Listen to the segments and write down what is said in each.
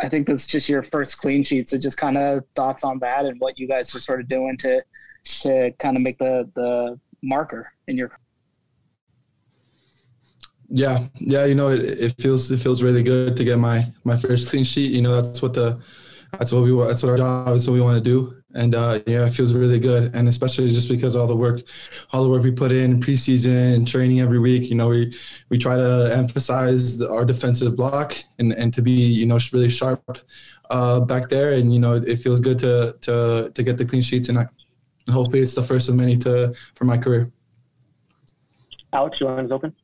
I think this is just your first clean sheet. So just kind of thoughts on that and what you guys were sort of doing to to kind of make the the marker in your. Yeah, yeah, you know, it, it feels it feels really good to get my my first clean sheet. You know, that's what the that's what we. That's what our job is. What we want to do. And uh, yeah, it feels really good. And especially just because all the work, all the work we put in preseason training every week. You know, we we try to emphasize our defensive block and and to be you know really sharp uh, back there. And you know, it feels good to to to get the clean sheet tonight. And hopefully, it's the first of many to for my career. Alex, your line is open.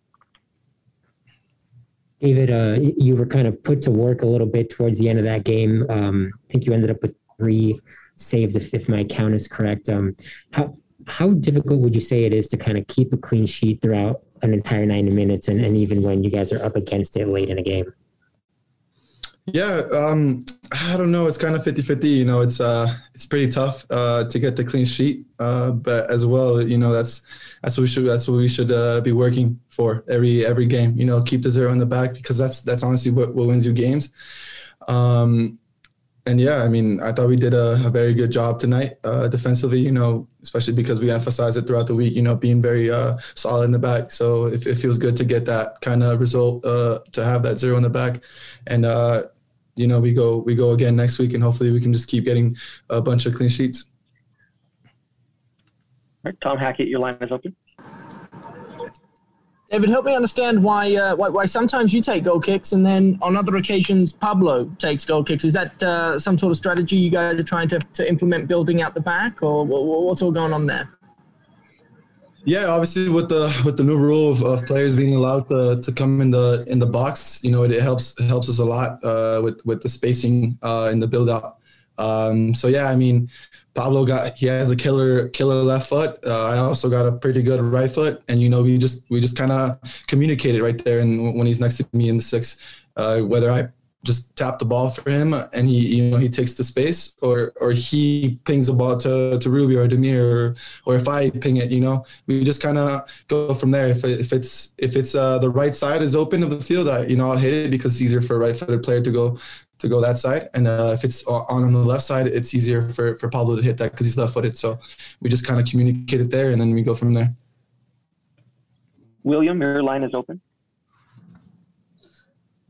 David, uh, you were kind of put to work a little bit towards the end of that game. Um, I think you ended up with three saves, if, my count is correct. Um, how how difficult would you say it is to kind of keep a clean sheet throughout an entire 90 minutes, and, and even when you guys are up against it late in a game? Yeah, um, I don't know. It's kind of 50-50. You know, it's uh, it's pretty tough uh, to get the clean sheet, uh, but as well, you know, that's that's what we should that's what we should uh, be working for every every game. You know, keep the zero in the back because that's that's honestly what, what wins you games. Um, and yeah, I mean, I thought we did a, a very good job tonight uh, defensively. You know, especially because we emphasized it throughout the week. You know, being very uh, solid in the back. So it, it feels good to get that kind of result uh, to have that zero in the back, and uh, you know, we go we go again next week, and hopefully we can just keep getting a bunch of clean sheets. All right, Tom Hackett, your line is open. David, help me understand why, uh, why why sometimes you take goal kicks and then on other occasions Pablo takes goal kicks. Is that uh, some sort of strategy you guys are trying to, to implement building out the back, or what's all going on there? Yeah, obviously with the with the new rule of, of players being allowed to, to come in the in the box, you know, it, it helps helps us a lot uh, with with the spacing uh, in the build up. Um, so yeah, I mean, Pablo got he has a killer killer left foot. Uh, I also got a pretty good right foot, and you know we just we just kind of communicated right there. And when he's next to me in the six, uh, whether I just tap the ball for him and he you know he takes the space or or he pings the ball to, to Ruby or Damir or, or if I ping it you know we just kind of go from there. If, if it's if it's uh, the right side is open of the field I you know I'll hit it because it's easier for a right-footed player to go to go that side. And uh, if it's on on the left side it's easier for for Pablo to hit that because he's left-footed. So we just kind of communicate it there and then we go from there. William your line is open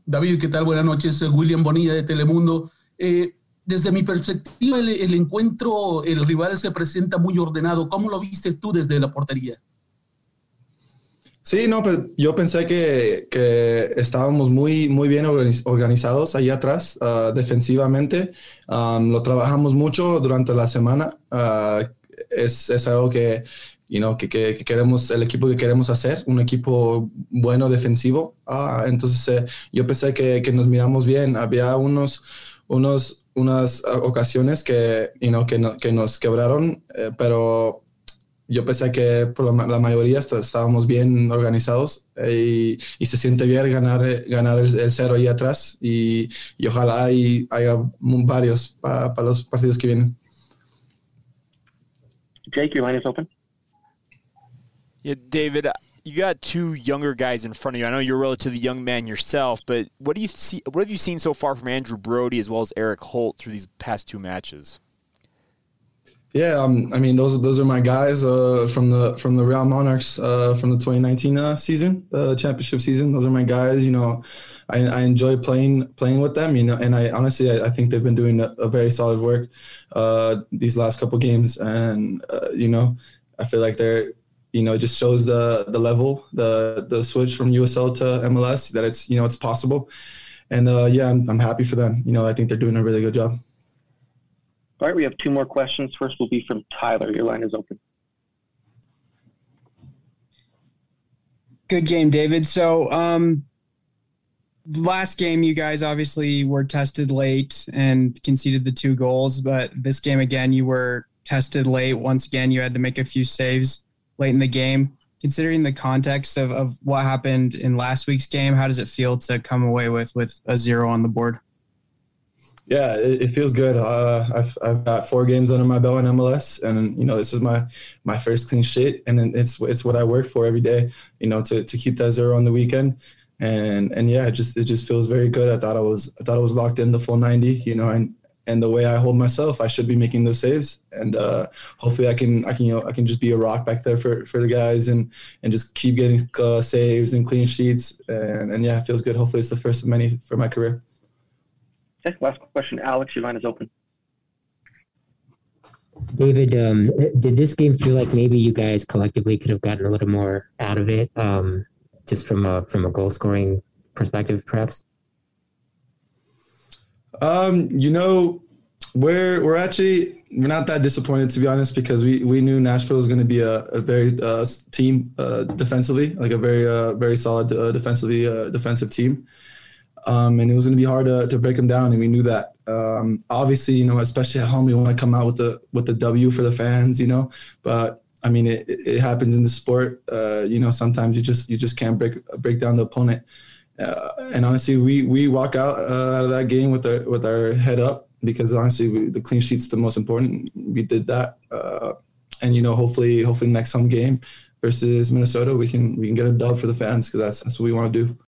David, ¿qué tal? Buenas noches. William Bonilla de Telemundo. Eh, desde mi perspectiva, el, encuentro, el rival se presenta muy ordenado. ¿Cómo lo viste tú desde la portería? Sí, no, pues yo pensé que, estábamos muy, muy bien organizados ahí atrás, uh, defensivamente. Lo trabajamos mucho durante la semana. Es, es, algo que you know, que, que, que, queremos, el equipo que queremos hacer, un equipo bueno defensivo. Uh, entonces eh, yo pensé que, que, nos miramos bien. Había unos, unos, unas ocasiones que, you know, que, no, que nos quebraron, eh, pero yo pensé que por la, mayoría estábamos bien organizados eh, y, y, se siente bien ganar, ganar el, el cero ahí atrás y, y ojalá hay, haya varios para pa los partidos que vienen. Jake, your line is open. Yeah, David, you got two younger guys in front of you. I know you're a relatively young man yourself, but what do you see? What have you seen so far from Andrew Brody as well as Erik Holt through these past two matches? Yeah, um, I mean those those are my guys uh, from the from the Real Monarchs uh, from the 2019 uh, season, uh, championship season. Those are my guys. You know, I, I enjoy playing playing with them. You know, and I honestly I, I think they've been doing a, a very solid work uh, these last couple games, and uh, you know I feel like they're you know, it just shows the the level, the the switch from USL to MLS that it's you know it's possible, and uh, yeah, I'm, I'm happy for them. You know, I think they're doing a really good job. All right, we have two more questions. First will be from Tyler. Your line is open. Good game, David. So, um, last game, you guys obviously were tested late and conceded the two goals, but this game again, you were tested late. Once again, you had to make a few saves late in the game. Considering the context of, of what happened in last week's game, how does it feel to come away with with a zero on the board? Yeah, it, it feels good. Uh, I've, I've got four games under my belt in MLS, and you know this is my my first clean sheet, and it's it's what I work for every day. You know, to, to keep that zero on the weekend. and and yeah, it just it just feels very good. I thought I was I thought I was locked in the full 90, you know, and and the way I hold myself, I should be making those saves, and uh, hopefully I can I can you know I can just be a rock back there for, for the guys and and just keep getting uh, saves and clean sheets, and and yeah, it feels good. Hopefully it's the first of many for my career. Okay, last question, Alex. Your line is open. David, um, did this game feel like maybe you guys collectively could have gotten a little more out of it, um, just from a from a goal scoring perspective, perhaps? Um, you know, we're we're actually we're not that disappointed to be honest because we we knew Nashville was going to be a, a very uh, team uh, defensively, like a very uh, very solid uh, defensively uh, defensive team. Um, and it was going to be hard to, to break them down, and we knew that. Um, obviously, you know, especially at home, we want to come out with the with the W for the fans, you know. But I mean, it, it happens in the sport. Uh, you know, sometimes you just you just can't break break down the opponent. Uh, and honestly, we we walk out uh, out of that game with our with our head up because honestly, we, the clean sheet's the most important. We did that, uh, and you know, hopefully, hopefully next home game versus Minnesota, we can we can get a dub for the fans because that's that's what we want to do.